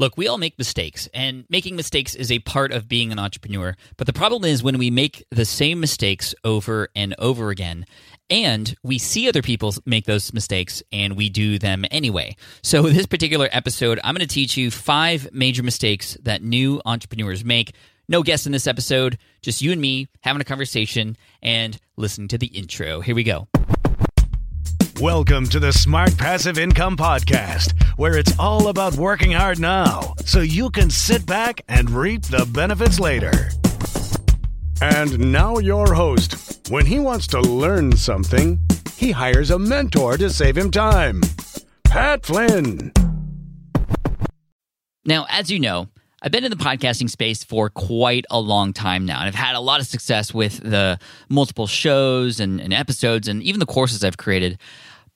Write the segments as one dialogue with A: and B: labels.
A: Look, we all make mistakes, and making mistakes is a part of being an entrepreneur. But the problem is when we make the same mistakes over and over again, and we see other people make those mistakes and we do them anyway. So, this particular episode, I'm going to teach you five major mistakes that new entrepreneurs make. No guests in this episode, just you and me having a conversation and listening to the intro. Here we go.
B: Welcome to the Smart Passive Income Podcast, where it's all about working hard now so you can sit back and reap the benefits later. And now, your host. When he wants to learn something, he hires a mentor to save him time. Pat Flynn.
A: Now, as you know, I've been in the podcasting space for quite a long time now, and I've had a lot of success with the multiple shows and, and episodes and even the courses I've created.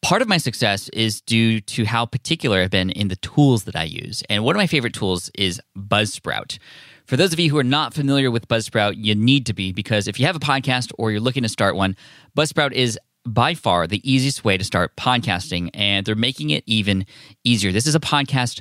A: Part of my success is due to how particular I've been in the tools that I use. And one of my favorite tools is Buzzsprout. For those of you who are not familiar with Buzzsprout, you need to be because if you have a podcast or you're looking to start one, Buzzsprout is by far the easiest way to start podcasting, and they're making it even easier. This is a podcast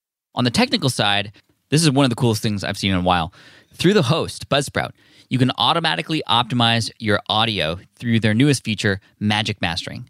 A: On the technical side, this is one of the coolest things I've seen in a while. Through the host, Buzzsprout, you can automatically optimize your audio through their newest feature, Magic Mastering.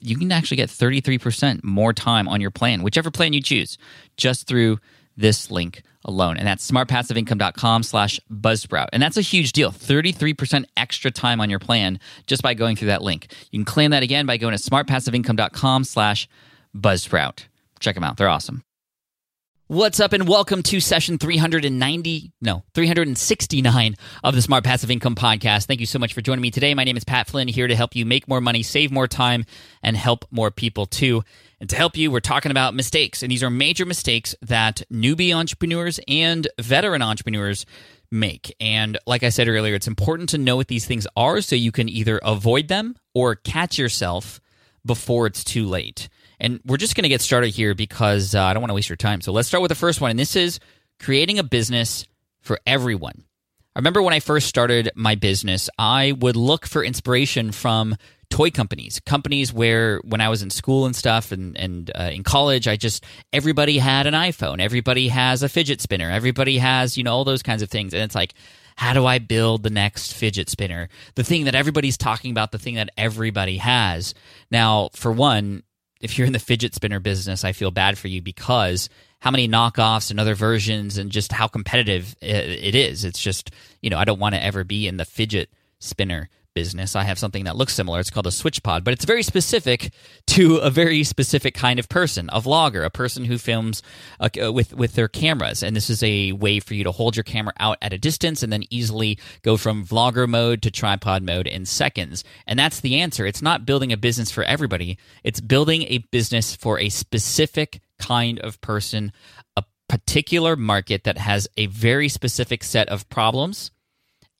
A: you can actually get 33% more time on your plan, whichever plan you choose, just through this link alone. And that's smartpassiveincome.com slash buzzsprout. And that's a huge deal. 33% extra time on your plan just by going through that link. You can claim that again by going to smartpassiveincome.com slash buzzsprout. Check them out. They're awesome. What's up, and welcome to session 390, no, 369 of the Smart Passive Income Podcast. Thank you so much for joining me today. My name is Pat Flynn, here to help you make more money, save more time, and help more people too. And to help you, we're talking about mistakes. And these are major mistakes that newbie entrepreneurs and veteran entrepreneurs make. And like I said earlier, it's important to know what these things are so you can either avoid them or catch yourself before it's too late. And we're just going to get started here because uh, I don't want to waste your time. So let's start with the first one. And this is creating a business for everyone. I remember when I first started my business, I would look for inspiration from toy companies, companies where when I was in school and stuff and, and uh, in college, I just, everybody had an iPhone, everybody has a fidget spinner, everybody has, you know, all those kinds of things. And it's like, how do I build the next fidget spinner? The thing that everybody's talking about, the thing that everybody has. Now, for one, if you're in the fidget spinner business, I feel bad for you because how many knockoffs and other versions and just how competitive it is. It's just, you know, I don't want to ever be in the fidget spinner business. I have something that looks similar. It's called a switch pod, but it's very specific to a very specific kind of person, a vlogger, a person who films uh, uh, with with their cameras. And this is a way for you to hold your camera out at a distance and then easily go from vlogger mode to tripod mode in seconds. And that's the answer. It's not building a business for everybody. It's building a business for a specific kind of person, a particular market that has a very specific set of problems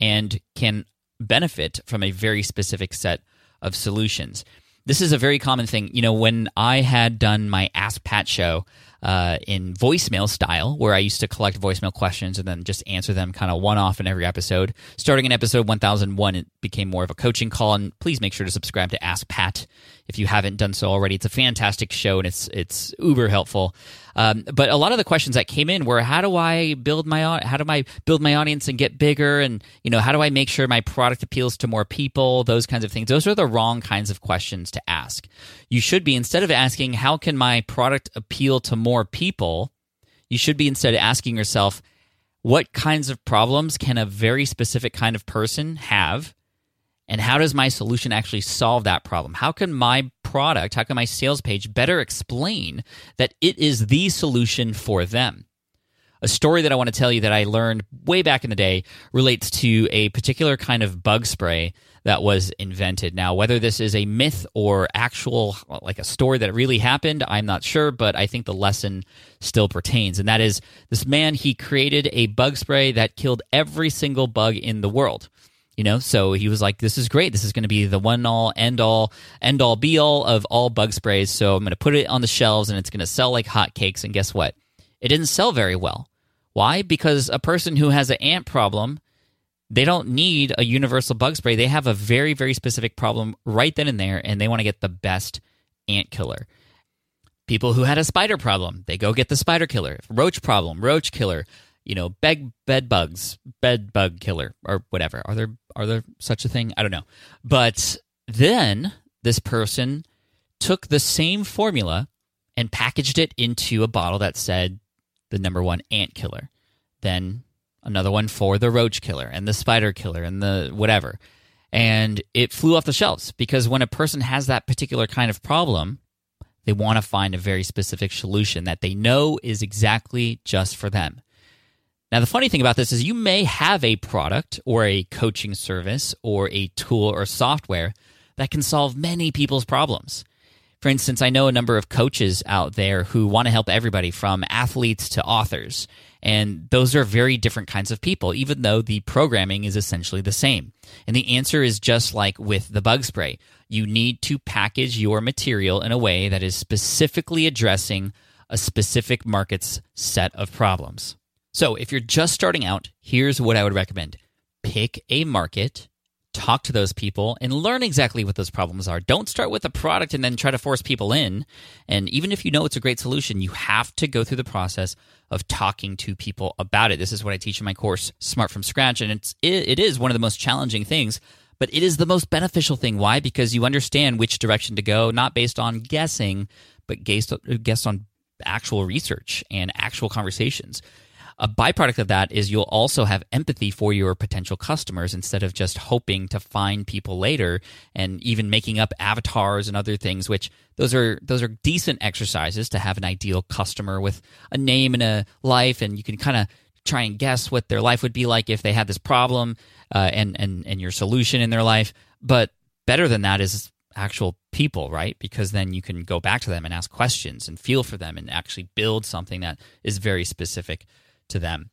A: and can benefit from a very specific set of solutions. This is a very common thing. You know, when I had done my Ask Pat show uh, in voicemail style, where I used to collect voicemail questions and then just answer them kind of one off in every episode, starting in episode 1001, it became more of a coaching call. And please make sure to subscribe to Ask Pat if you haven't done so already. It's a fantastic show and it's it's uber helpful. Um, but a lot of the questions that came in were, how do I build my how do I build my audience and get bigger, and you know how do I make sure my product appeals to more people? Those kinds of things. Those are the wrong kinds of questions to ask. You should be instead of asking, how can my product appeal to more people, you should be instead asking yourself, what kinds of problems can a very specific kind of person have and how does my solution actually solve that problem how can my product how can my sales page better explain that it is the solution for them a story that i want to tell you that i learned way back in the day relates to a particular kind of bug spray that was invented. Now, whether this is a myth or actual, like a story that really happened, I'm not sure, but I think the lesson still pertains. And that is this man, he created a bug spray that killed every single bug in the world. You know, so he was like, this is great. This is going to be the one all, end all, end all, be all of all bug sprays. So I'm going to put it on the shelves and it's going to sell like hotcakes. And guess what? It didn't sell very well. Why? Because a person who has an ant problem they don't need a universal bug spray. They have a very, very specific problem right then and there, and they want to get the best ant killer. People who had a spider problem, they go get the spider killer. Roach problem, roach killer. You know, bed bed bugs, bed bug killer, or whatever. Are there are there such a thing? I don't know. But then this person took the same formula and packaged it into a bottle that said the number one ant killer. Then another one for the roach killer and the spider killer and the whatever. And it flew off the shelves because when a person has that particular kind of problem, they want to find a very specific solution that they know is exactly just for them. Now, the funny thing about this is you may have a product or a coaching service or a tool or software that can solve many people's problems. For instance, I know a number of coaches out there who want to help everybody from athletes to authors. And those are very different kinds of people, even though the programming is essentially the same. And the answer is just like with the bug spray. You need to package your material in a way that is specifically addressing a specific market's set of problems. So if you're just starting out, here's what I would recommend pick a market talk to those people and learn exactly what those problems are. Don't start with a product and then try to force people in. And even if you know it's a great solution, you have to go through the process of talking to people about it. This is what I teach in my course, Smart from Scratch, and it's it, is one of the most challenging things, but it is the most beneficial thing. Why? Because you understand which direction to go, not based on guessing, but based based on actual research and actual conversations a byproduct of that is you'll also have empathy for your potential customers instead of just hoping to find people later and even making up avatars and other things which those are those are decent exercises to have an ideal customer with a name and a life and you can kind of try and guess what their life would be like if they had this problem uh, and and and your solution in their life but better than that is actual people, right? Because then you can go back to them and ask questions and feel for them and actually build something that is very specific to them.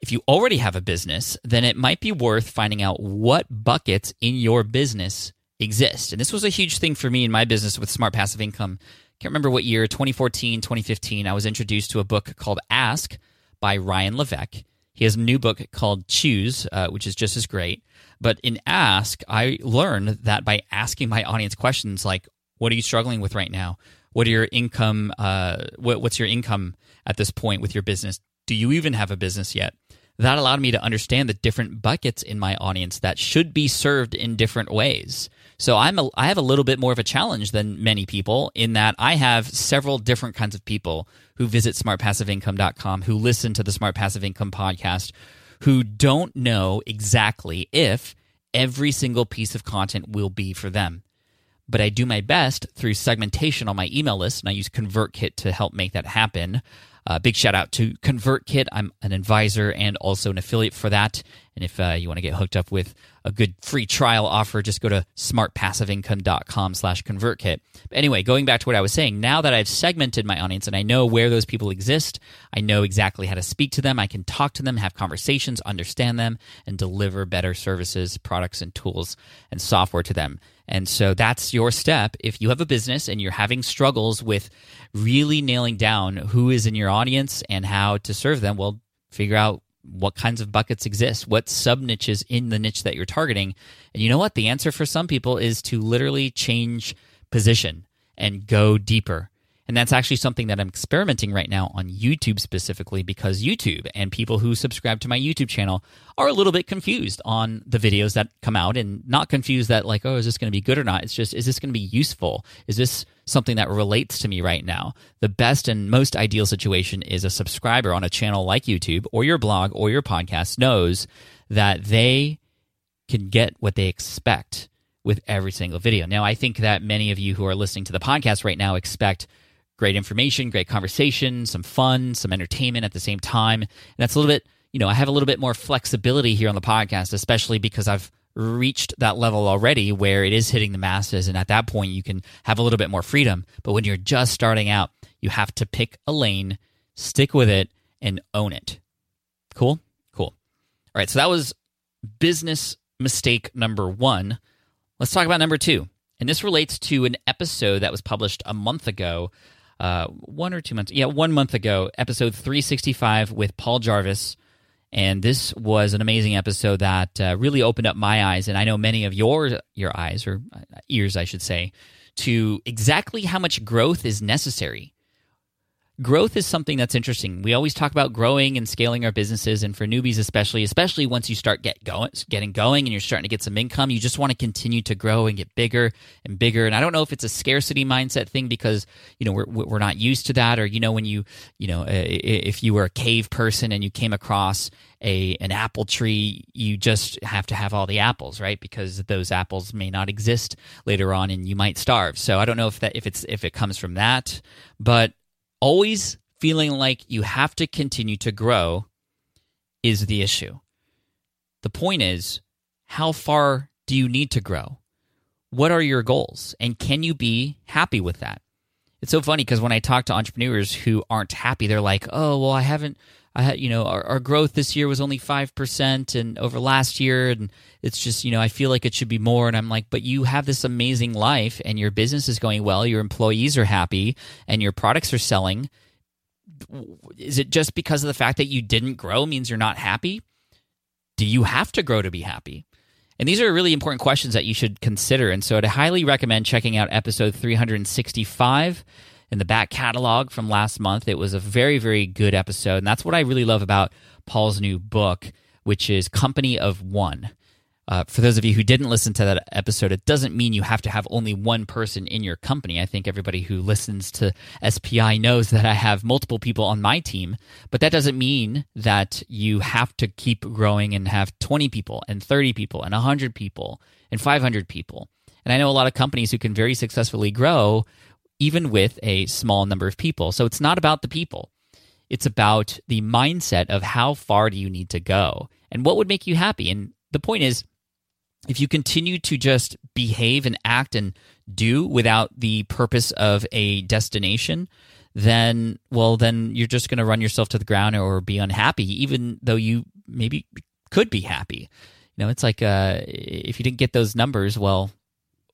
A: If you already have a business, then it might be worth finding out what buckets in your business exist. And this was a huge thing for me in my business with Smart Passive Income. Can't remember what year, 2014, 2015, I was introduced to a book called Ask by Ryan Levesque. He has a new book called Choose, uh, which is just as great. But in Ask, I learned that by asking my audience questions like, "What are you struggling with right now? What are your income? Uh, what, what's your income at this point with your business? Do you even have a business yet? That allowed me to understand the different buckets in my audience that should be served in different ways. So I'm a, I have a little bit more of a challenge than many people in that I have several different kinds of people who visit smartpassiveincome.com, who listen to the Smart Passive Income podcast, who don't know exactly if every single piece of content will be for them. But I do my best through segmentation on my email list, and I use ConvertKit to help make that happen. Uh, big shout out to ConvertKit. I'm an advisor and also an affiliate for that. And if uh, you want to get hooked up with a good free trial offer, just go to smartpassiveincome.com slash ConvertKit. But anyway, going back to what I was saying, now that I've segmented my audience and I know where those people exist, I know exactly how to speak to them. I can talk to them, have conversations, understand them, and deliver better services, products, and tools and software to them. And so that's your step. If you have a business and you're having struggles with really nailing down who is in your audience and how to serve them, well, figure out what kinds of buckets exist, what sub niches in the niche that you're targeting. And you know what? The answer for some people is to literally change position and go deeper And that's actually something that I'm experimenting right now on YouTube specifically because YouTube and people who subscribe to my YouTube channel are a little bit confused on the videos that come out and not confused that, like, oh, is this going to be good or not? It's just, is this going to be useful? Is this something that relates to me right now? The best and most ideal situation is a subscriber on a channel like YouTube or your blog or your podcast knows that they can get what they expect with every single video. Now, I think that many of you who are listening to the podcast right now expect great information, great conversation, some fun, some entertainment at the same time. And that's a little bit, you know, I have a little bit more flexibility here on the podcast, especially because I've reached that level already where it is hitting the masses. And at that point, you can have a little bit more freedom. But when you're just starting out, you have to pick a lane, stick with it, and own it. Cool? Cool. All right. So that was business mistake number one. Let's talk about number two. And this relates to an episode that was published a month ago uh, one or two months, yeah, one month ago, episode 365 with Paul Jarvis. And this was an amazing episode that uh, really opened up my eyes, and I know many of your your eyes or uh, ears, I should say, to exactly how much growth is necessary growth is something that's interesting. We always talk about growing and scaling our businesses, and for newbies especially, especially once you start get going, getting going, and you're starting to get some income, you just want to continue to grow and get bigger and bigger. And I don't know if it's a scarcity mindset thing because you know we're we're not used to that, or you know when you you know uh, if you were a cave person and you came across a an apple tree, you just have to have all the apples, right? Because those apples may not exist later on, and you might starve. So I don't know if that if it's if it comes from that, but always feeling like you have to continue to grow is the issue. The point is, how far do you need to grow? What are your goals? And can you be happy with that? It's so funny because when I talk to entrepreneurs who aren't happy, they're like, oh, well, I haven't, I had, you know, our, our growth this year was only 5% and over last year. And it's just, you know, I feel like it should be more. And I'm like, but you have this amazing life and your business is going well. Your employees are happy and your products are selling. Is it just because of the fact that you didn't grow means you're not happy? Do you have to grow to be happy? And these are really important questions that you should consider. And so I'd highly recommend checking out episode 365 in the back catalog from last month. It was a very, very good episode. And that's what I really love about Paul's new book, which is Company of One. Uh, for those of you who didn't listen to that episode, it doesn't mean you have to have only one person in your company. I think everybody who listens to SPI knows that I have multiple people on my team, but that doesn't mean that you have to keep growing and have 20 people and 30 people and 100 people and 500 people. And I know a lot of companies who can very successfully grow even with a small number of people. So it's not about the people. It's about the mindset of how far do you need to go and what would make you happy. And the point is, if you continue to just behave and act and do without the purpose of a destination, then, well, then you're just going to run yourself to the ground or be unhappy, even though you maybe could be happy. You know, it's like uh, if you didn't get those numbers, well,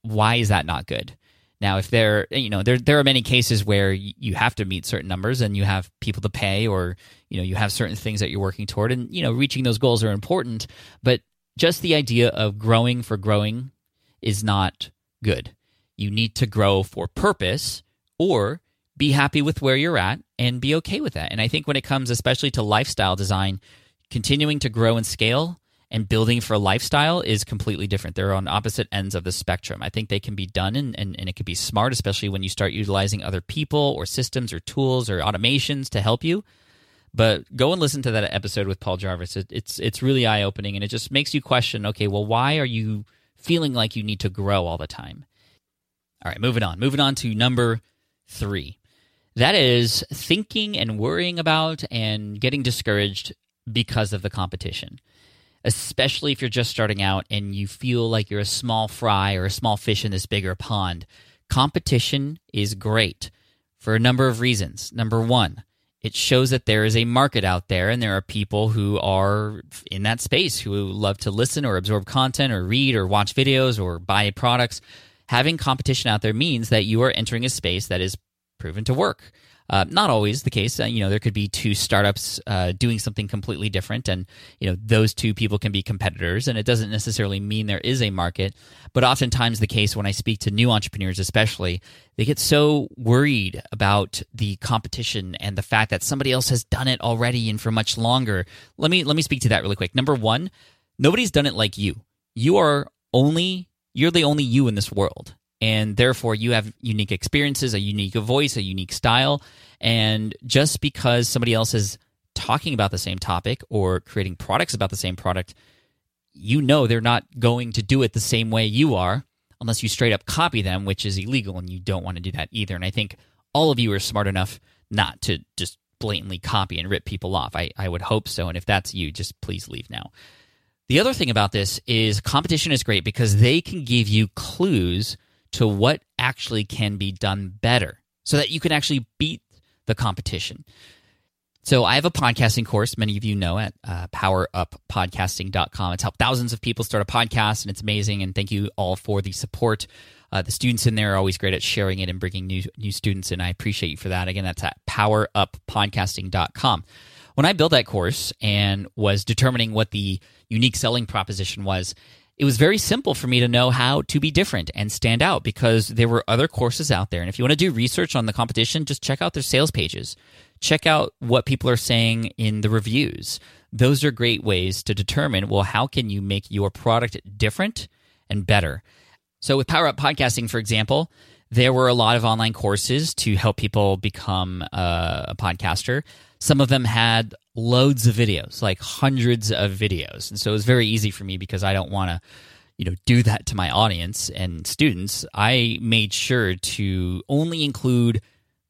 A: why is that not good? Now, if there, you know, there there are many cases where you have to meet certain numbers and you have people to pay, or you know, you have certain things that you're working toward, and you know, reaching those goals are important. But just the idea of growing for growing is not good. You need to grow for purpose, or be happy with where you're at and be okay with that. And I think when it comes, especially to lifestyle design, continuing to grow and scale and building for lifestyle is completely different. They're on opposite ends of the spectrum. I think they can be done and, and, and it can be smart, especially when you start utilizing other people or systems or tools or automations to help you. But go and listen to that episode with Paul Jarvis. It, it's it's really eye opening and it just makes you question. Okay, well, why are you feeling like you need to grow all the time? All right, moving on. Moving on to number three. That is thinking and worrying about and getting discouraged because of the competition especially if you're just starting out and you feel like you're a small fry or a small fish in this bigger pond. Competition is great for a number of reasons. Number one, it shows that there is a market out there and there are people who are in that space who love to listen or absorb content or read or watch videos or buy products. Having competition out there means that you are entering a space that is proven to work. Uh, not always the case. Uh, you know, there could be two startups uh, doing something completely different, and you know those two people can be competitors, and it doesn't necessarily mean there is a market. But oftentimes, the case when I speak to new entrepreneurs, especially, they get so worried about the competition and the fact that somebody else has done it already and for much longer. Let me let me speak to that really quick. Number one, nobody's done it like you. You are only you're the only you in this world and therefore you have unique experiences, a unique voice, a unique style. And just because somebody else is talking about the same topic or creating products about the same product, you know they're not going to do it the same way you are unless you straight up copy them, which is illegal and you don't want to do that either. And I think all of you are smart enough not to just blatantly copy and rip people off. I, I would hope so. And if that's you, just please leave now. The other thing about this is competition is great because they can give you clues to what actually can be done better so that you can actually beat the competition. So I have a podcasting course, many of you know at uh, poweruppodcasting.com. It's helped thousands of people start a podcast, and it's amazing. And thank you all for the support. Uh, the students in there are always great at sharing it and bringing new new students in. I appreciate you for that. Again, that's at poweruppodcasting.com. When I built that course and was determining what the unique selling proposition was, it was very simple for me to know how to be different and stand out because there were other courses out there. And if you want to do research on the competition, just check out their sales pages. Check out what people are saying in the reviews. Those are great ways to determine well, how can you make your product different and better? So, with Power Up Podcasting, for example, there were a lot of online courses to help people become uh, a podcaster. Some of them had loads of videos, like hundreds of videos. And so it was very easy for me because I don't want to, you know, do that to my audience and students. I made sure to only include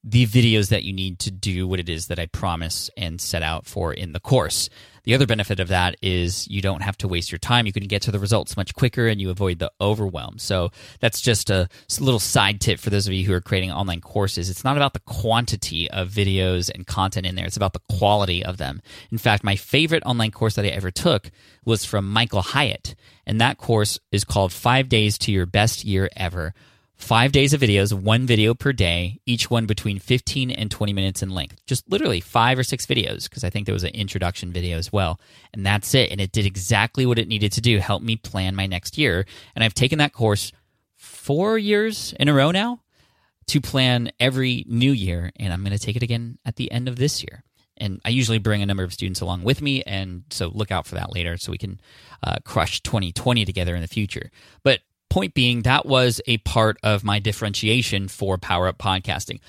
A: the videos that you need to do what it is that I promise and set out for in the course. The other benefit of that is you don't have to waste your time. You can get to the results much quicker and you avoid the overwhelm. So that's just a little side tip for those of you who are creating online courses. It's not about the quantity of videos and content in there, it's about the quality of them. In fact, my favorite online course that I ever took was from Michael Hyatt. And that course is called Five Days to Your Best Year Ever five days of videos, one video per day, each one between 15 and 20 minutes in length. Just literally five or six videos, because I think there was an introduction video as well. And that's it. And it did exactly what it needed to do help me plan my next year. And I've taken that course four years in a row now to plan every new year. And I'm going to take it again at the end of this year. And I usually bring a number of students along with me. And so look out for that later so we can uh, crush 2020 together in the future. But Point being, that was a part of my differentiation for Power Up Podcasting.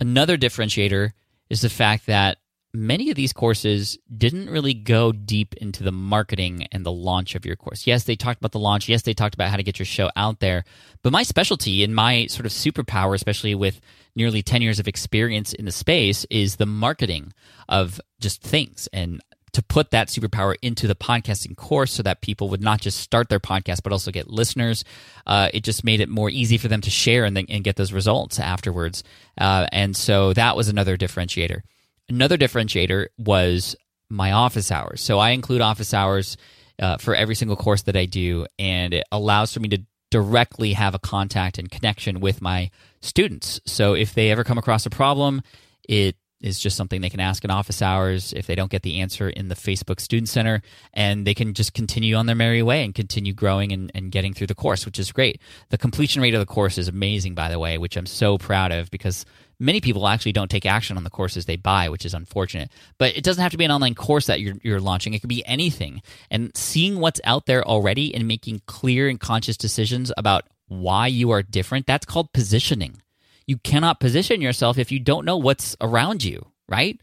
A: Another differentiator is the fact that many of these courses didn't really go deep into the marketing and the launch of your course. Yes, they talked about the launch. Yes, they talked about how to get your show out there. But my specialty and my sort of superpower, especially with nearly 10 years of experience in the space, is the marketing of just things. And to put that superpower into the podcasting course so that people would not just start their podcast but also get listeners. Uh, it just made it more easy for them to share and, then, and get those results afterwards. Uh, and so that was another differentiator. Another differentiator was my office hours. So I include office hours uh, for every single course that I do, and it allows for me to directly have a contact and connection with my students. So if they ever come across a problem, it is just something they can ask in office hours if they don't get the answer in the Facebook Student Center, and they can just continue on their merry way and continue growing and, and getting through the course, which is great. The completion rate of the course is amazing, by the way, which I'm so proud of because many people actually don't take action on the courses they buy, which is unfortunate. But it doesn't have to be an online course that you're, you're launching, it could be anything. And seeing what's out there already and making clear and conscious decisions about why you are different, that's called positioning you cannot position yourself if you don't know what's around you, right?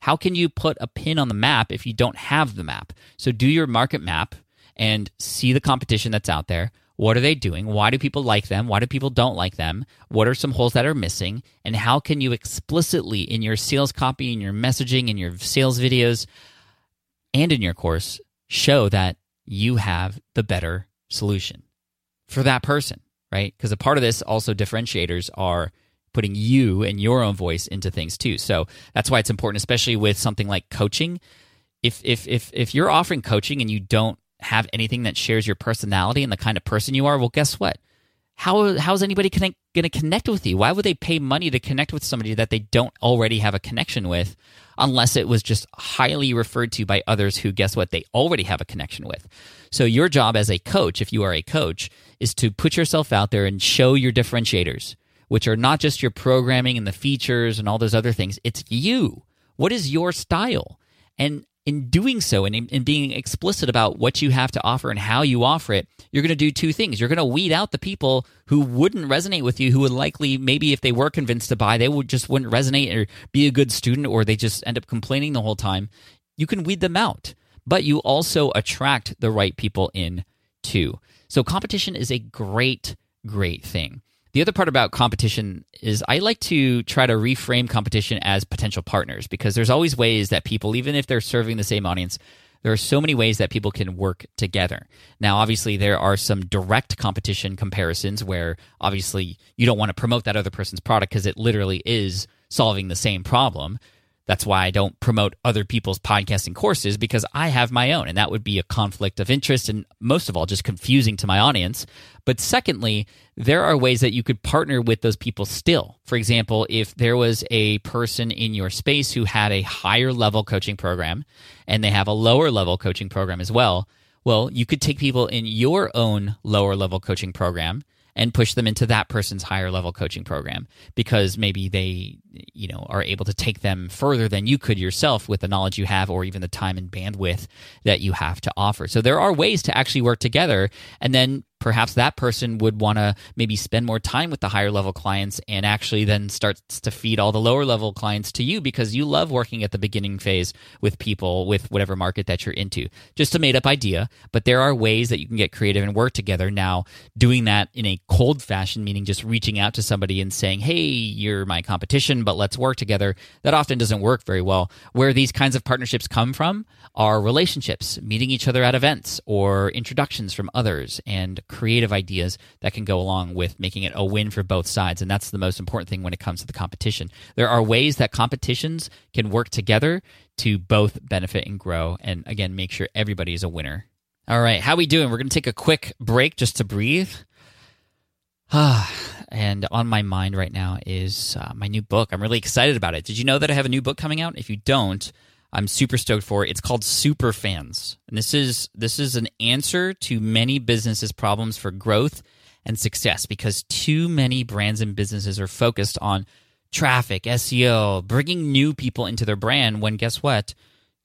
A: How can you put a pin on the map if you don't have the map? So do your market map and see the competition that's out there. What are they doing? Why do people like them? Why do people don't like them? What are some holes that are missing? And how can you explicitly in your sales copy, in your messaging, in your sales videos, and in your course show that you have the better solution for that person, right? Because a part of this also differentiators are putting you and your own voice into things too. So that's why it's important, especially with something like coaching. If if if if you're offering coaching and you don't have anything that shares your personality and the kind of person you are, well, guess what? how how's anybody going to connect with you? Why would they pay money to connect with somebody that they don't already have a connection with, unless it was just highly referred to by others who, guess what, they already have a connection with. So your job as a coach, if you are a coach, is to put yourself out there and show your differentiators, which are not just your programming and the features and all those other things. It's you. What is your style? And in doing so and in, being explicit about what you have to offer and how you offer it, you're going to do two things. You're going to weed out the people who wouldn't resonate with you, who would likely, maybe if they were convinced to buy, they would just wouldn't resonate or be a good student, or they just end up complaining the whole time. You can weed them out, but you also attract the right people in too. So competition is a great, great thing. The other part about competition is I like to try to reframe competition as potential partners because there's always ways that people, even if they're serving the same audience, there are so many ways that people can work together. Now, obviously, there are some direct competition comparisons where obviously you don't want to promote that other person's product because it literally is solving the same problem. That's why I don't promote other people's podcasting courses because I have my own, and that would be a conflict of interest and most of all, just confusing to my audience. But secondly, there are ways that you could partner with those people still. For example, if there was a person in your space who had a higher level coaching program and they have a lower level coaching program as well, well, you could take people in your own lower level coaching program and push them into that person's higher level coaching program because maybe they you know are able to take them further than you could yourself with the knowledge you have or even the time and bandwidth that you have to offer so there are ways to actually work together and then perhaps that person would want to maybe spend more time with the higher level clients and actually then starts to feed all the lower level clients to you because you love working at the beginning phase with people with whatever market that you're into. Just a made up idea, but there are ways that you can get creative and work together. Now, doing that in a cold fashion, meaning just reaching out to somebody and saying, hey, you're my competition, but let's work together, that often doesn't work very well. Where these kinds of partnerships come from are relationships, meeting each other at events or introductions from others and creative ideas that can go along with making it a win for both sides. And that's the most important thing when it comes to the competition. There are ways that competitions can work together to both benefit and grow. And again, make sure everybody is a winner. All right, how we doing? We're going to take a quick break just to breathe. and on my mind right now is uh, my new book. I'm really excited about it. Did you know that I have a new book coming out? If you don't, I'm super stoked for. It. It's called Super Fans. And this is this is an answer to many businesses' problems for growth and success because too many brands and businesses are focused on traffic, SEO, bringing new people into their brand when guess what?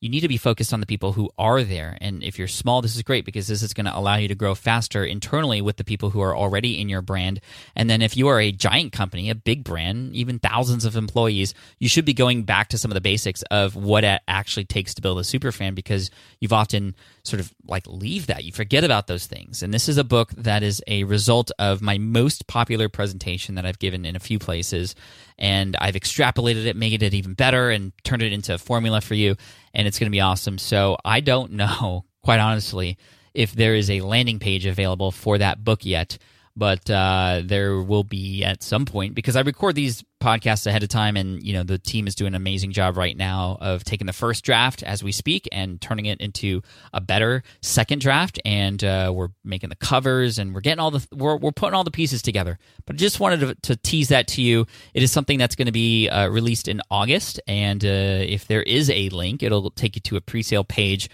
A: You need to be focused on the people who are there. And if you're small, this is great because this is going to allow you to grow faster internally with the people who are already in your brand. And then if you are a giant company, a big brand, even thousands of employees, you should be going back to some of the basics of what it actually takes to build a super fan because you've often sort of like leave that. You forget about those things. And this is a book that is a result of my most popular presentation that I've given in a few places. And I've extrapolated it, made it even better, and turned it into a formula for you and it's going to be awesome. So I don't know, quite honestly, if there is a landing page available for that book yet, but uh, there will be at some point because I record these podcasts ahead of time, and you know the team is doing an amazing job right now of taking the first draft as we speak and turning it into a better second draft. And uh, we're making the covers, and we're getting all the we're, we're putting all the pieces together. But I just wanted to, to tease that to you. It is something that's going to be uh, released in August, and uh, if there is a link, it'll take you to a pre-sale page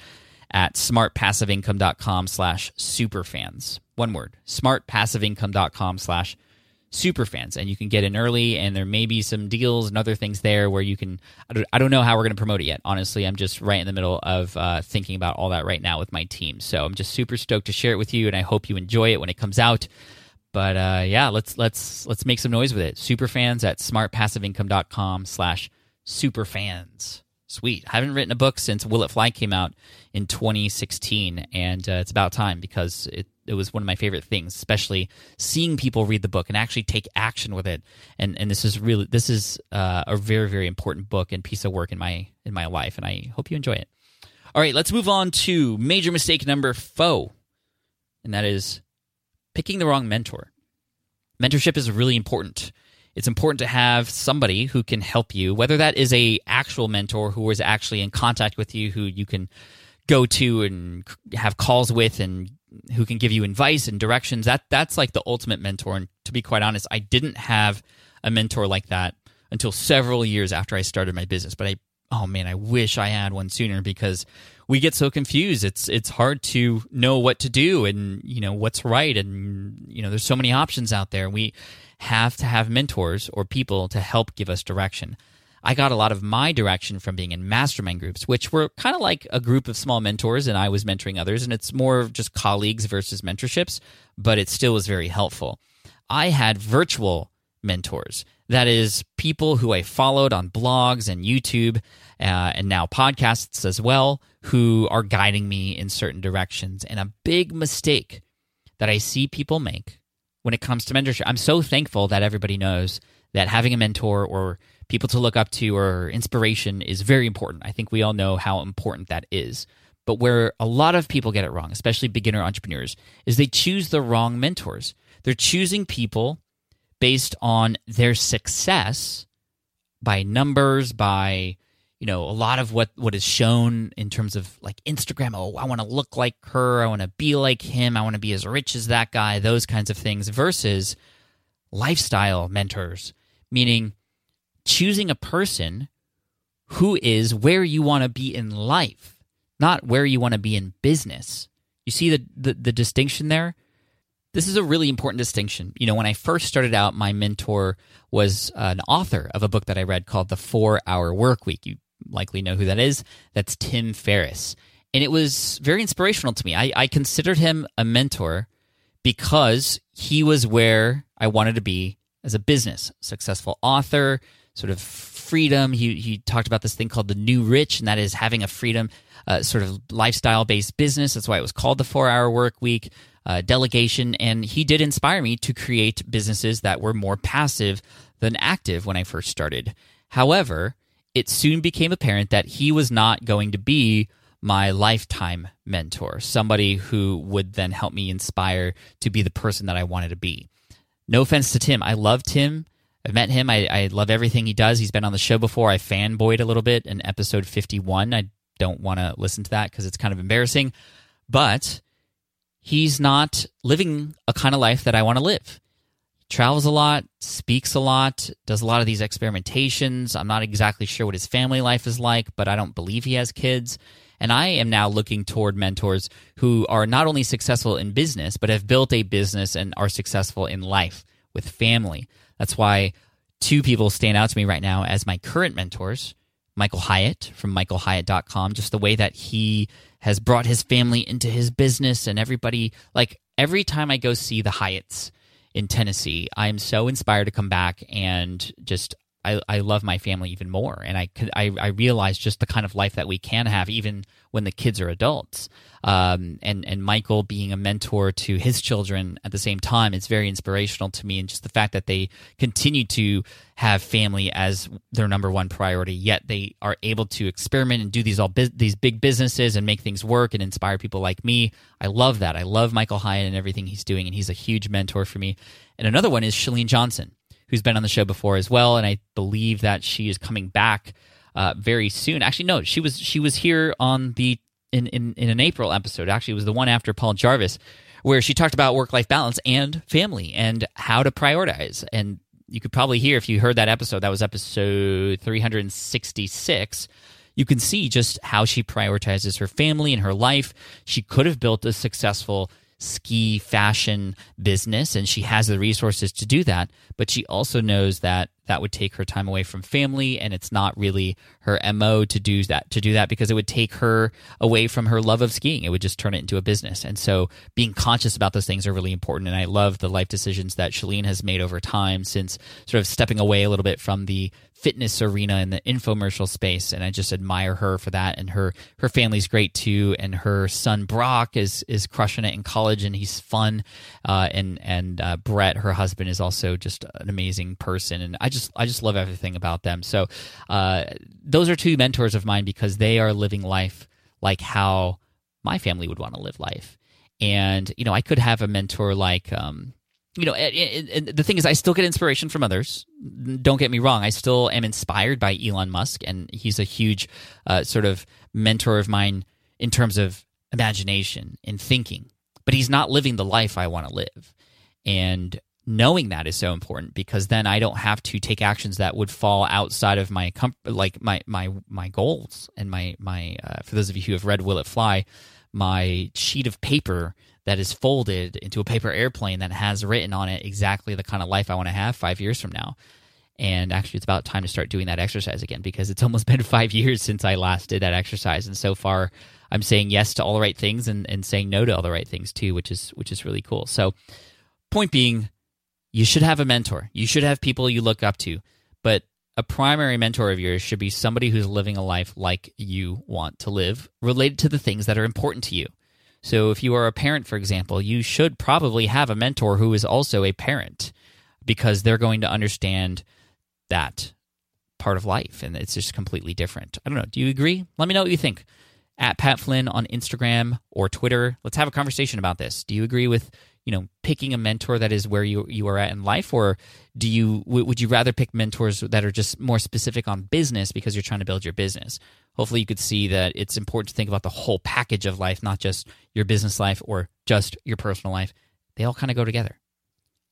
A: at smartpassiveincome.com slash superfans. One word, smartpassiveincome.com slash superfans. And you can get in early, and there may be some deals and other things there where you can. I don't, I don't know how we're going to promote it yet. Honestly, I'm just right in the middle of uh, thinking about all that right now with my team. So I'm just super stoked to share it with you, and I hope you enjoy it when it comes out. But uh, yeah, let's let's let's make some noise with it. Superfans at smartpassiveincome.com slash superfans. Sweet. I haven't written a book since Will It Fly came out in 2016, and uh, it's about time because it, it was one of my favorite things, especially seeing people read the book and actually take action with it. And and this is really this is uh, a very very important book and piece of work in my in my life, and I hope you enjoy it. All right, let's move on to major mistake number four, and that is picking the wrong mentor. Mentorship is really important it's important to have somebody who can help you whether that is a actual mentor who is actually in contact with you who you can go to and have calls with and who can give you advice and directions. That that's like the ultimate mentor. And to be quite honest, I didn't have a mentor like that until several years after I started my business. But I, oh man, I wish I had one sooner because we get so confused. It's it's hard to know what to do and you know what's right, and you know there's so many options out there. We have to have mentors or people to help give us direction. I got a lot of my direction from being in mastermind groups, which were kind of like a group of small mentors, and I was mentoring others, and it's more of just colleagues versus mentorships, but it still was very helpful. I had virtual mentors. That is, people who I followed on blogs and YouTube uh, and now podcasts as well, who are guiding me in certain directions. And a big mistake that I see people make when it comes to mentorship, I'm so thankful that everybody knows that having a mentor or people to look up to or inspiration is very important. I think we all know how important that is. But where a lot of people get it wrong, especially beginner entrepreneurs, is they choose the wrong mentors. They're choosing people based on their success by numbers, by you know a lot of what what is shown in terms of like Instagram. Oh, I want to look like her. I want to be like him. I want to be as rich as that guy. Those kinds of things versus lifestyle mentors, meaning choosing a person who is where you want to be in life, not where you want to be in business. You see the, the, the distinction there? This is a really important distinction. You know, when I first started out, my mentor was an author of a book that I read called The Four Hour Work Week. You likely know who that is. That's Tim Ferriss. And it was very inspirational to me. I, I considered him a mentor because he was where I wanted to be as a business successful author, sort of freedom. He, he talked about this thing called the new rich, and that is having a freedom, uh, sort of lifestyle based business. That's why it was called the four hour work week uh, delegation, and he did inspire me to create businesses that were more passive than active when I first started. However, it soon became apparent that he was not going to be my lifetime mentor, somebody who would then help me inspire to be the person that I wanted to be. No offense to Tim. I love Tim. I've met him. I, I love everything he does. He's been on the show before. I fanboyed a little bit in episode 51. I don't want to listen to that because it's kind of embarrassing. But he's not living a kind of life that I want to live. Travels a lot, speaks a lot, does a lot of these experimentations. I'm not exactly sure what his family life is like, but I don't believe he has kids. And I am now looking toward mentors who are not only successful in business, but have built a business and are successful in life with family. That's why two people stand out to me right now as my current mentors Michael Hyatt from michaelhyatt.com, just the way that he has brought his family into his business and everybody like every time I go see the Hyatts in Tennessee, I'm so inspired to come back and just I, I love my family even more, and I, I I realize just the kind of life that we can have even when the kids are adults. Um, and and Michael being a mentor to his children at the same time, it's very inspirational to me, and just the fact that they continue to have family as their number one priority, yet they are able to experiment and do these all bu- these big businesses and make things work and inspire people like me. I love that. I love Michael Hyatt and everything he's doing, and he's a huge mentor for me. And another one is Chalene Johnson who's been on the show before as well, and I believe that she is coming back uh, very soon. Actually, no, she was she was here on the in, in in an April episode. Actually, it was the one after Paul Jarvis, where she talked about work life balance and family and how to prioritize. And you could probably hear if you heard that episode. That was episode three hundred and sixty six you can see just how she prioritizes her family and her life. She could have built a successful ski fashion business and she has the resources to do that but she also knows that that would take her time away from family and it's not really her mo to do that to do that because it would take her away from her love of skiing. It would just turn it into a business. And so being conscious about those things are really important and i love the life decisions that chalene has made over time since sort of stepping away a little bit from the fitness arena in the infomercial space and I just admire her for that and her her family's great too and her son Brock is is crushing it in college and he's fun uh, and and uh, Brett her husband is also just an amazing person and I just I just love everything about them. So uh, those are two mentors of mine because they are living life like how my family would want to live life. And you know I could have a mentor like um, you know, and the thing is, I still get inspiration from others. Don't get me wrong; I still am inspired by Elon Musk, and he's a huge uh, sort of mentor of mine in terms of imagination and thinking. but he's not living the life I want to live. And knowing that is so important because then I don't have to take actions that would fall outside of my com- like my my my goals and my my uh, for those of you who have read Will It Fly, my sheet of paper that is folded into a paper airplane that has written on it exactly the kind of life I want to have 5 years from now. And actually, it's about time to start doing that exercise again because it's almost been five years since I last did that exercise. And so far, I'm saying yes to all the right things and, and saying no to all the right things too, which is which is really cool. So, point being, you should have a mentor. You should have people you look up to, but a primary mentor of yours should be somebody who's living a life like you want to live, related to the things that are important to you. So, if you are a parent, for example, you should probably have a mentor who is also a parent because they're going to understand that part of life and it's just completely different. I don't know. Do you agree? Let me know what you think. At Pat Flynn on Instagram or Twitter. Let's have a conversation about this. Do you agree with, you know, picking a mentor that is where you you are at in life or do you would you rather pick mentors that are just more specific on business because you're trying to build your business? Hopefully you could see that it's important to think about the whole package of life, not just your business life or just your personal life. They all kind of go together.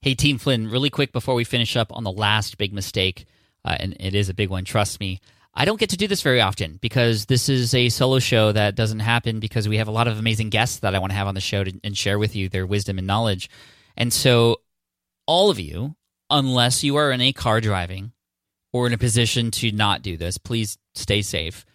A: Hey, Team Flynn, really quick before we finish up on the last big mistake, uh, and it is a big one, trust me. I don't get to do this very often because this is a solo show that doesn't happen because we have a lot of amazing guests that I want to have on the show to, and share with you their wisdom and knowledge. And so, all of you, unless you are in a car driving or in a position to not do this, please stay safe.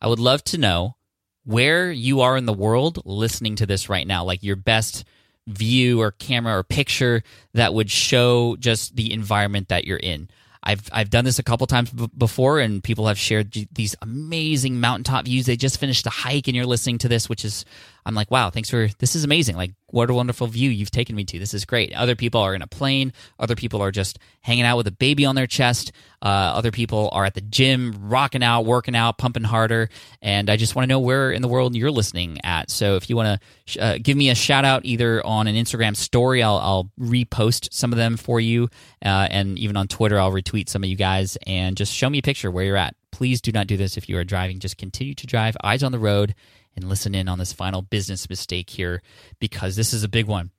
A: I would love to know where you are in the world listening to this right now, like your best view or camera or picture that would show just the environment that you're in. I've I've done this a couple times b- before, and people have shared these amazing mountaintop views. They just finished a hike, and you're listening to this, which is I'm like, wow, thanks for this is amazing. Like, what a wonderful view you've taken me to. This is great. Other people are in a plane. Other people are just hanging out with a baby on their chest. Uh, other people are at the gym, rocking out, working out, pumping harder. And I just want to know where in the world you're listening at. So if you want to uh, give me a shout out either on an Instagram story, I'll, I'll repost some of them for you. Uh, and even on Twitter, I'll retweet some of you guys and just show me a picture where you're at. Please do not do this if you are driving. Just continue to drive, eyes on the road and listen in on this final business mistake here because this is a big one.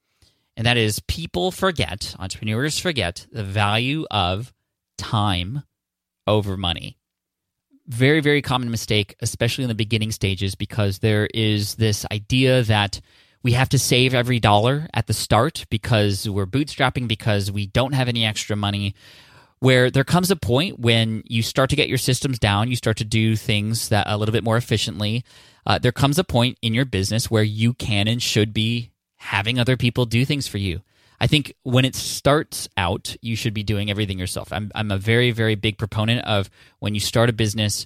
A: And that is people forget, entrepreneurs forget the value of time over money. Very, very common mistake, especially in the beginning stages, because there is this idea that we have to save every dollar at the start because we're bootstrapping, because we don't have any extra money where there comes a point when you start to get your systems down, you start to do things that a little bit more efficiently. Uh, there comes a point in your business where you can and should be having other people do things for you. I think when it starts out, you should be doing everything yourself. I'm, I'm a very, very big proponent of when you start a business,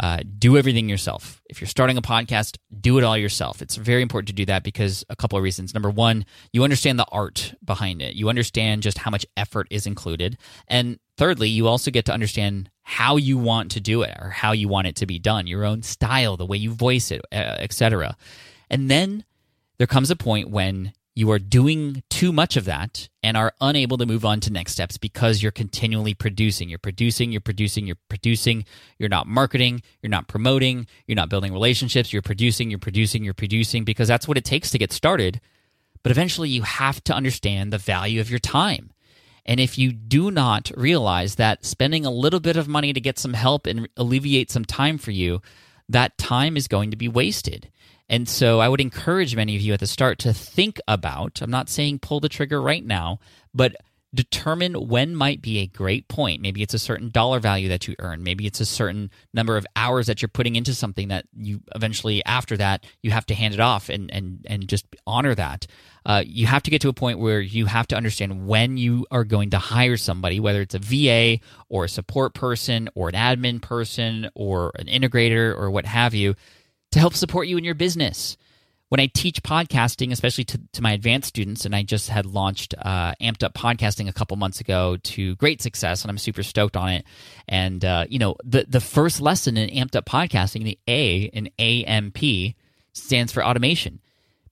A: uh, do everything yourself. If you're starting a podcast, do it all yourself. It's very important to do that because a couple of reasons. Number one, you understand the art behind it. You understand just how much effort is included. And thirdly, you also get to understand how you want to do it or how you want it to be done, your own style, the way you voice it, uh, etc. And then there comes a point when you are doing too much of that and are unable to move on to next steps because you're continually producing. You're producing, you're producing, you're producing. You're not marketing, you're not promoting, you're not building relationships. You're producing, you're producing, you're producing because that's what it takes to get started. But eventually, you have to understand the value of your time. And if you do not realize that spending a little bit of money to get some help and alleviate some time for you, that time is going to be wasted. And so I would encourage many of you at the start to think about, I'm not saying pull the trigger right now, but determine when might be a great point. Maybe it's a certain dollar value that you earn. Maybe it's a certain number of hours that you're putting into something that you eventually after that you have to hand it off and and and just honor that. Uh, you have to get to a point where you have to understand when you are going to hire somebody, whether it's a VA or a support person or an admin person or an integrator or what have you to help support you in your business. When I teach podcasting, especially to, to my advanced students, and I just had launched uh, Amped Up Podcasting a couple months ago to great success, and I'm super stoked on it. And, uh, you know, the, the first lesson in Amped Up Podcasting, the A in AMP, stands for automation.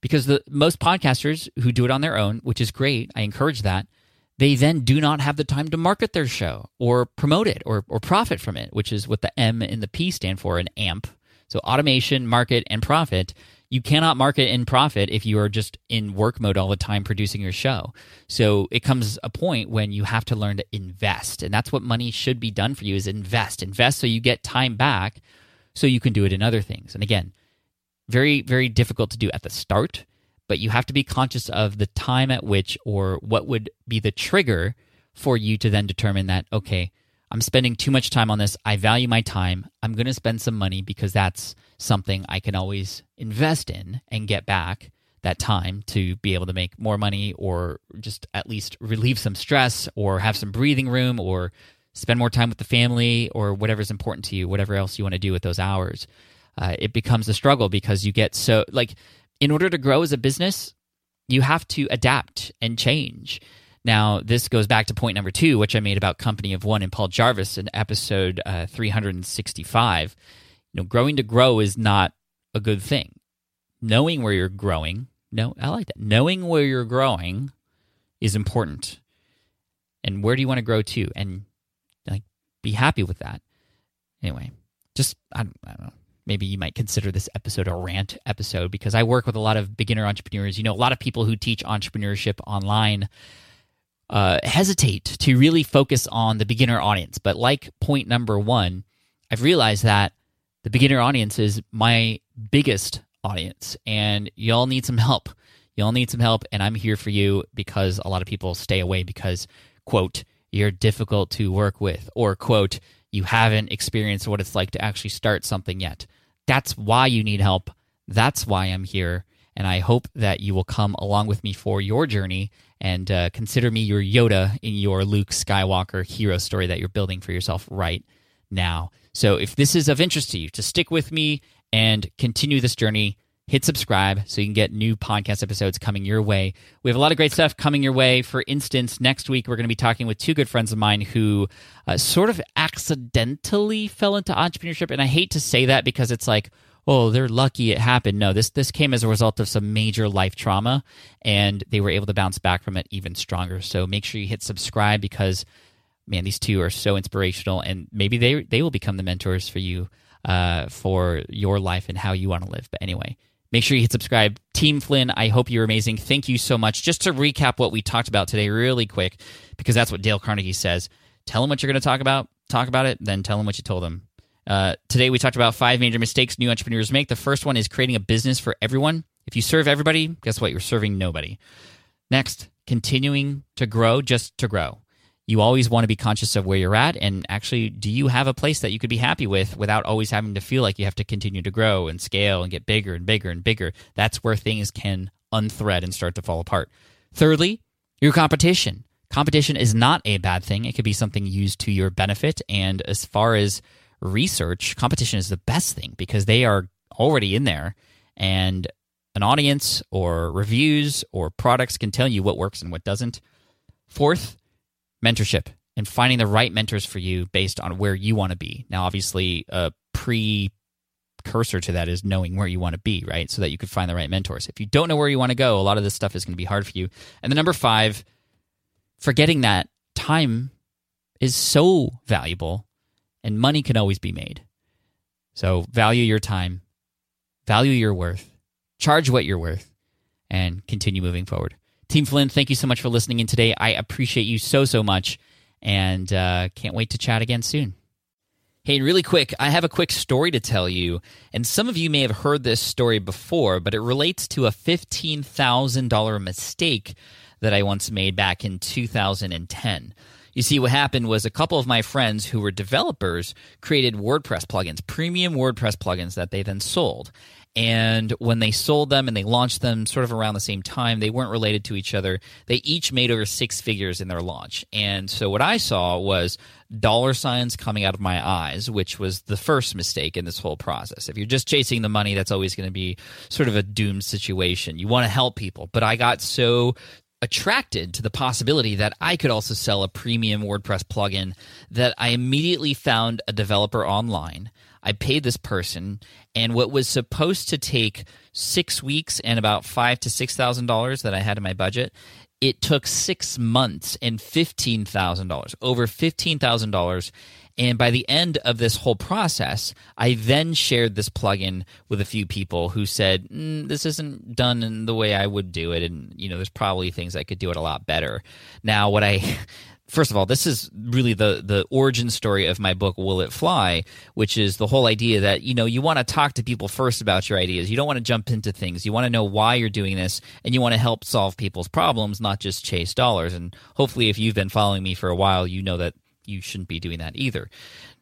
A: Because the most podcasters who do it on their own, which is great, I encourage that, they then do not have the time to market their show or promote it or, or profit from it, which is what the M and the P stand for in AMP so, automation, market, and profit. You cannot market and profit if you are just in work mode all the time producing your show. So it comes a point when you have to learn to invest. And that's what money should be done for you is invest. Invest so you get time back so you can do it in other things. And again, very, very difficult to do at the start, but you have to be conscious of the time at which or what would be the trigger for you to then determine that, okay, I'm spending too much time on this. I value my time. I'm going to spend some money because that's something I can always invest in and get back that time to be able to make more money or just at least relieve some stress or have some breathing room or spend more time with the family or whatever's important to you, whatever else you want to do with those hours. Uh, it becomes a struggle because you get so, like, in order to grow as a business, you have to adapt and change. Now, this goes back to point number two, which I made about Company of One and Paul Jarvis in episode uh, 365. You know, growing to grow is not a good thing. Knowing where you're growing, no, I like that. Knowing where you're growing is important. And where do you want to grow to? And like, be happy with that. Anyway, just, I don't, I don't know maybe you might consider this episode a rant episode because I work with a lot of beginner entrepreneurs. You know, a lot of people who teach entrepreneurship online uh, hesitate to really focus on the beginner audience. But like point number one, I've realized that the beginner audience is my biggest audience, and y'all need some help. Y'all need some help, and I'm here for you because a lot of people stay away because, quote, you're difficult to work with, or, quote, you haven't experienced what it's like to actually start something yet. That's why you need help. That's why I'm here. And I hope that you will come along with me for your journey and uh, consider me your Yoda in your Luke Skywalker hero story that you're building for yourself right now. So if this is of interest to you, to stick with me and continue this journey, hit subscribe so you can get new podcast episodes coming your way. We have a lot of great stuff coming your way. For instance, next week we're going to be talking with two good friends of mine who uh, sort of accidentally fell into entrepreneurship. And I hate to say that because it's like, oh, they're lucky it happened. No, this this came as a result of some major life trauma, and they were able to bounce back from it even stronger. So make sure you hit subscribe because, man, these two are so inspirational, and maybe they they will become the mentors for you uh, for your life and how you want to live. But anyway. Make sure you hit subscribe. Team Flynn, I hope you're amazing. Thank you so much. Just to recap what we talked about today, really quick, because that's what Dale Carnegie says. Tell them what you're going to talk about, talk about it, then tell them what you told them. Uh, today, we talked about five major mistakes new entrepreneurs make. The first one is creating a business for everyone. If you serve everybody, guess what? You're serving nobody. Next, continuing to grow just to grow. You always want to be conscious of where you're at and actually, do you have a place that you could be happy with without always having to feel like you have to continue to grow and scale and get bigger and bigger and bigger? That's where things can unthread and start to fall apart. Thirdly, your competition. Competition is not a bad thing. It could be something used to your benefit. And as far as research, competition is the best thing because they are already in there and an audience or reviews or products can tell you what works and what doesn't. Fourth, mentorship and finding the right mentors for you based on where you want to be. Now, obviously, a precursor to that is knowing where you want to be, right? So that you can find the right mentors. If you don't know where you want to go, a lot of this stuff is going to be hard for you. And the number five, forgetting that time is so valuable and money can always be made. So value your time, value your worth, charge what you're worth, and continue moving forward. Team Flynn, thank you so much for listening in today. I appreciate you so, so much and uh, can't wait to chat again soon. Hey, really quick, I have a quick story to tell you. And some of you may have heard this story before, but it relates to a $15,000 mistake that I once made back in 2010. You see, what happened was a couple of my friends who were developers created WordPress plugins, premium WordPress plugins that they then sold. And when they sold them and they launched them sort of around the same time, they weren't related to each other. They each made over six figures in their launch. And so what I saw was dollar signs coming out of my eyes, which was the first mistake in this whole process. If you're just chasing the money, that's always going to be sort of a doomed situation. You want to help people. But I got so attracted to the possibility that I could also sell a premium WordPress plugin that I immediately found a developer online. I paid this person, and what was supposed to take six weeks and about five to six thousand dollars that I had in my budget, it took six months and fifteen thousand dollars, over fifteen thousand dollars, And by the end of this whole process, I then shared this plugin with a few people who said, mm, "This isn't done in the way I would do it, and you know, there's probably things I could do it a lot better." Now, what I first of all, this is really the the origin story of my book Will It Fly, which is the whole idea that you know you want to talk to people first about your ideas. You don't want to jump into things. You want to know why you're doing this, and you want to help solve people's problems, not just chase dollars. And hopefully, if you've been following me for a while, you know that you shouldn't be doing that either.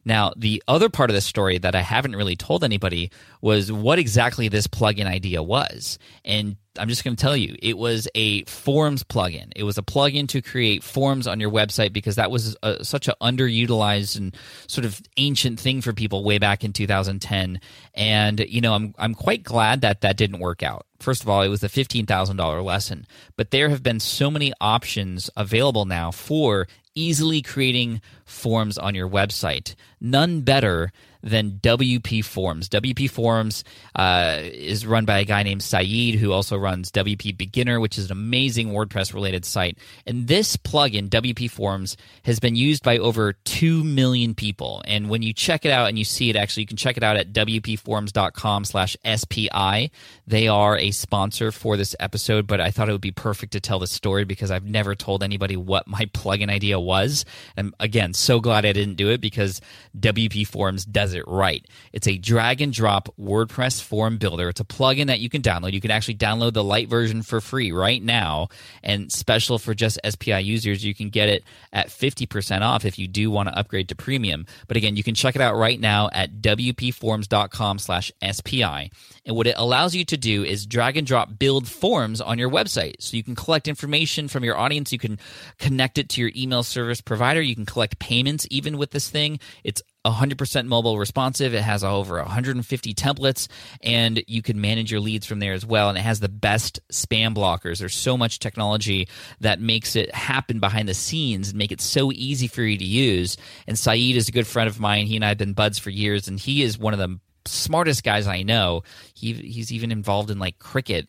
A: Now, the other part of the story that I haven't really told anybody was what exactly this plugin idea was. And I'm just going to tell you, it was a forms plugin. It was a plugin to create forms on your website because that was uh, a, such an underutilized and sort of ancient thing for people way back in 2010. And you know, I'm I'm quite glad that that didn't work out. First of all, it was a $15,000 lesson, but there have been so many options available now for easily creating forms on your website. None better than WP Forms. WP Forms uh, is run by a guy named Syed, who also runs WP Beginner, which is an amazing WordPress related site. And this plugin, WP Forms, has been used by over 2 million people. And when you check it out and you see it, actually, you can check it out at WPForms.com slash SPI. They are a sponsor for this episode, but I thought it would be perfect to tell this story because I've never told anybody what my plugin idea was. And again, so glad I didn't do it because WP Forms it right. It's a drag and drop WordPress form builder. It's a plugin that you can download. You can actually download the Lite version for free right now. And special for just SPI users, you can get it at 50% off if you do want to upgrade to premium. But again, you can check it out right now at WPForms.com slash SPI. And what it allows you to do is drag and drop build forms on your website. So you can collect information from your audience. You can connect it to your email service provider. You can collect payments even with this thing. It's 100% mobile responsive. It has over 150 templates, and you can manage your leads from there as well. And it has the best spam blockers. There's so much technology that makes it happen behind the scenes and make it so easy for you to use. And Syed is a good friend of mine. He and I have been buds for years, and he is one of the smartest guys I know. He he's even involved in like cricket,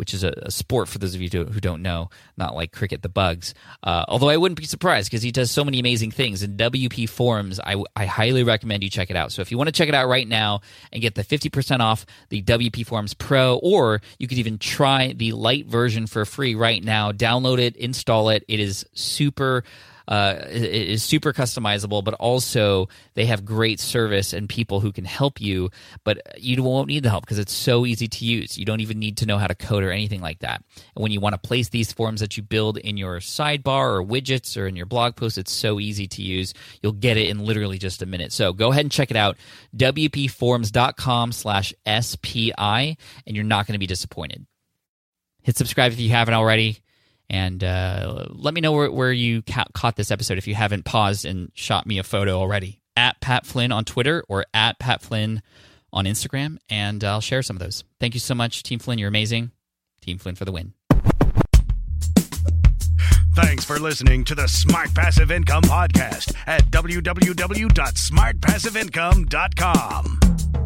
A: which is a, a sport for those of you who don't know, not like cricket the bugs. Uh, although I wouldn't be surprised because he does so many amazing things. In WP Forms, I, I highly recommend you check it out. So if you want to check it out right now and get the 50% off the WP Forms Pro, or you could even try the Lite version for free right now, download it, install it. It is super uh, is super customizable, but also they have great service and people who can help you. But you won't need the help because it's so easy to use. You don't even need to know how to code or anything like that. And when you want to place these forms that you build in your sidebar or widgets or in your blog post, it's so easy to use. You'll get it in literally just a minute. So go ahead and check it out. WPForms.com slash SPI, and you're not going to be disappointed. Hit subscribe if you haven't already and uh, let me know where, where you ca- caught this episode if you haven't paused and shot me a photo already at Pat Flynn on Twitter or at Pat Flynn on Instagram, and I'll share some of those. Thank you so much, Team Flynn. You're amazing. Team Flynn for the win.
B: Thanks for listening to the Smart Passive Income Podcast at www.smartpassiveincome.com.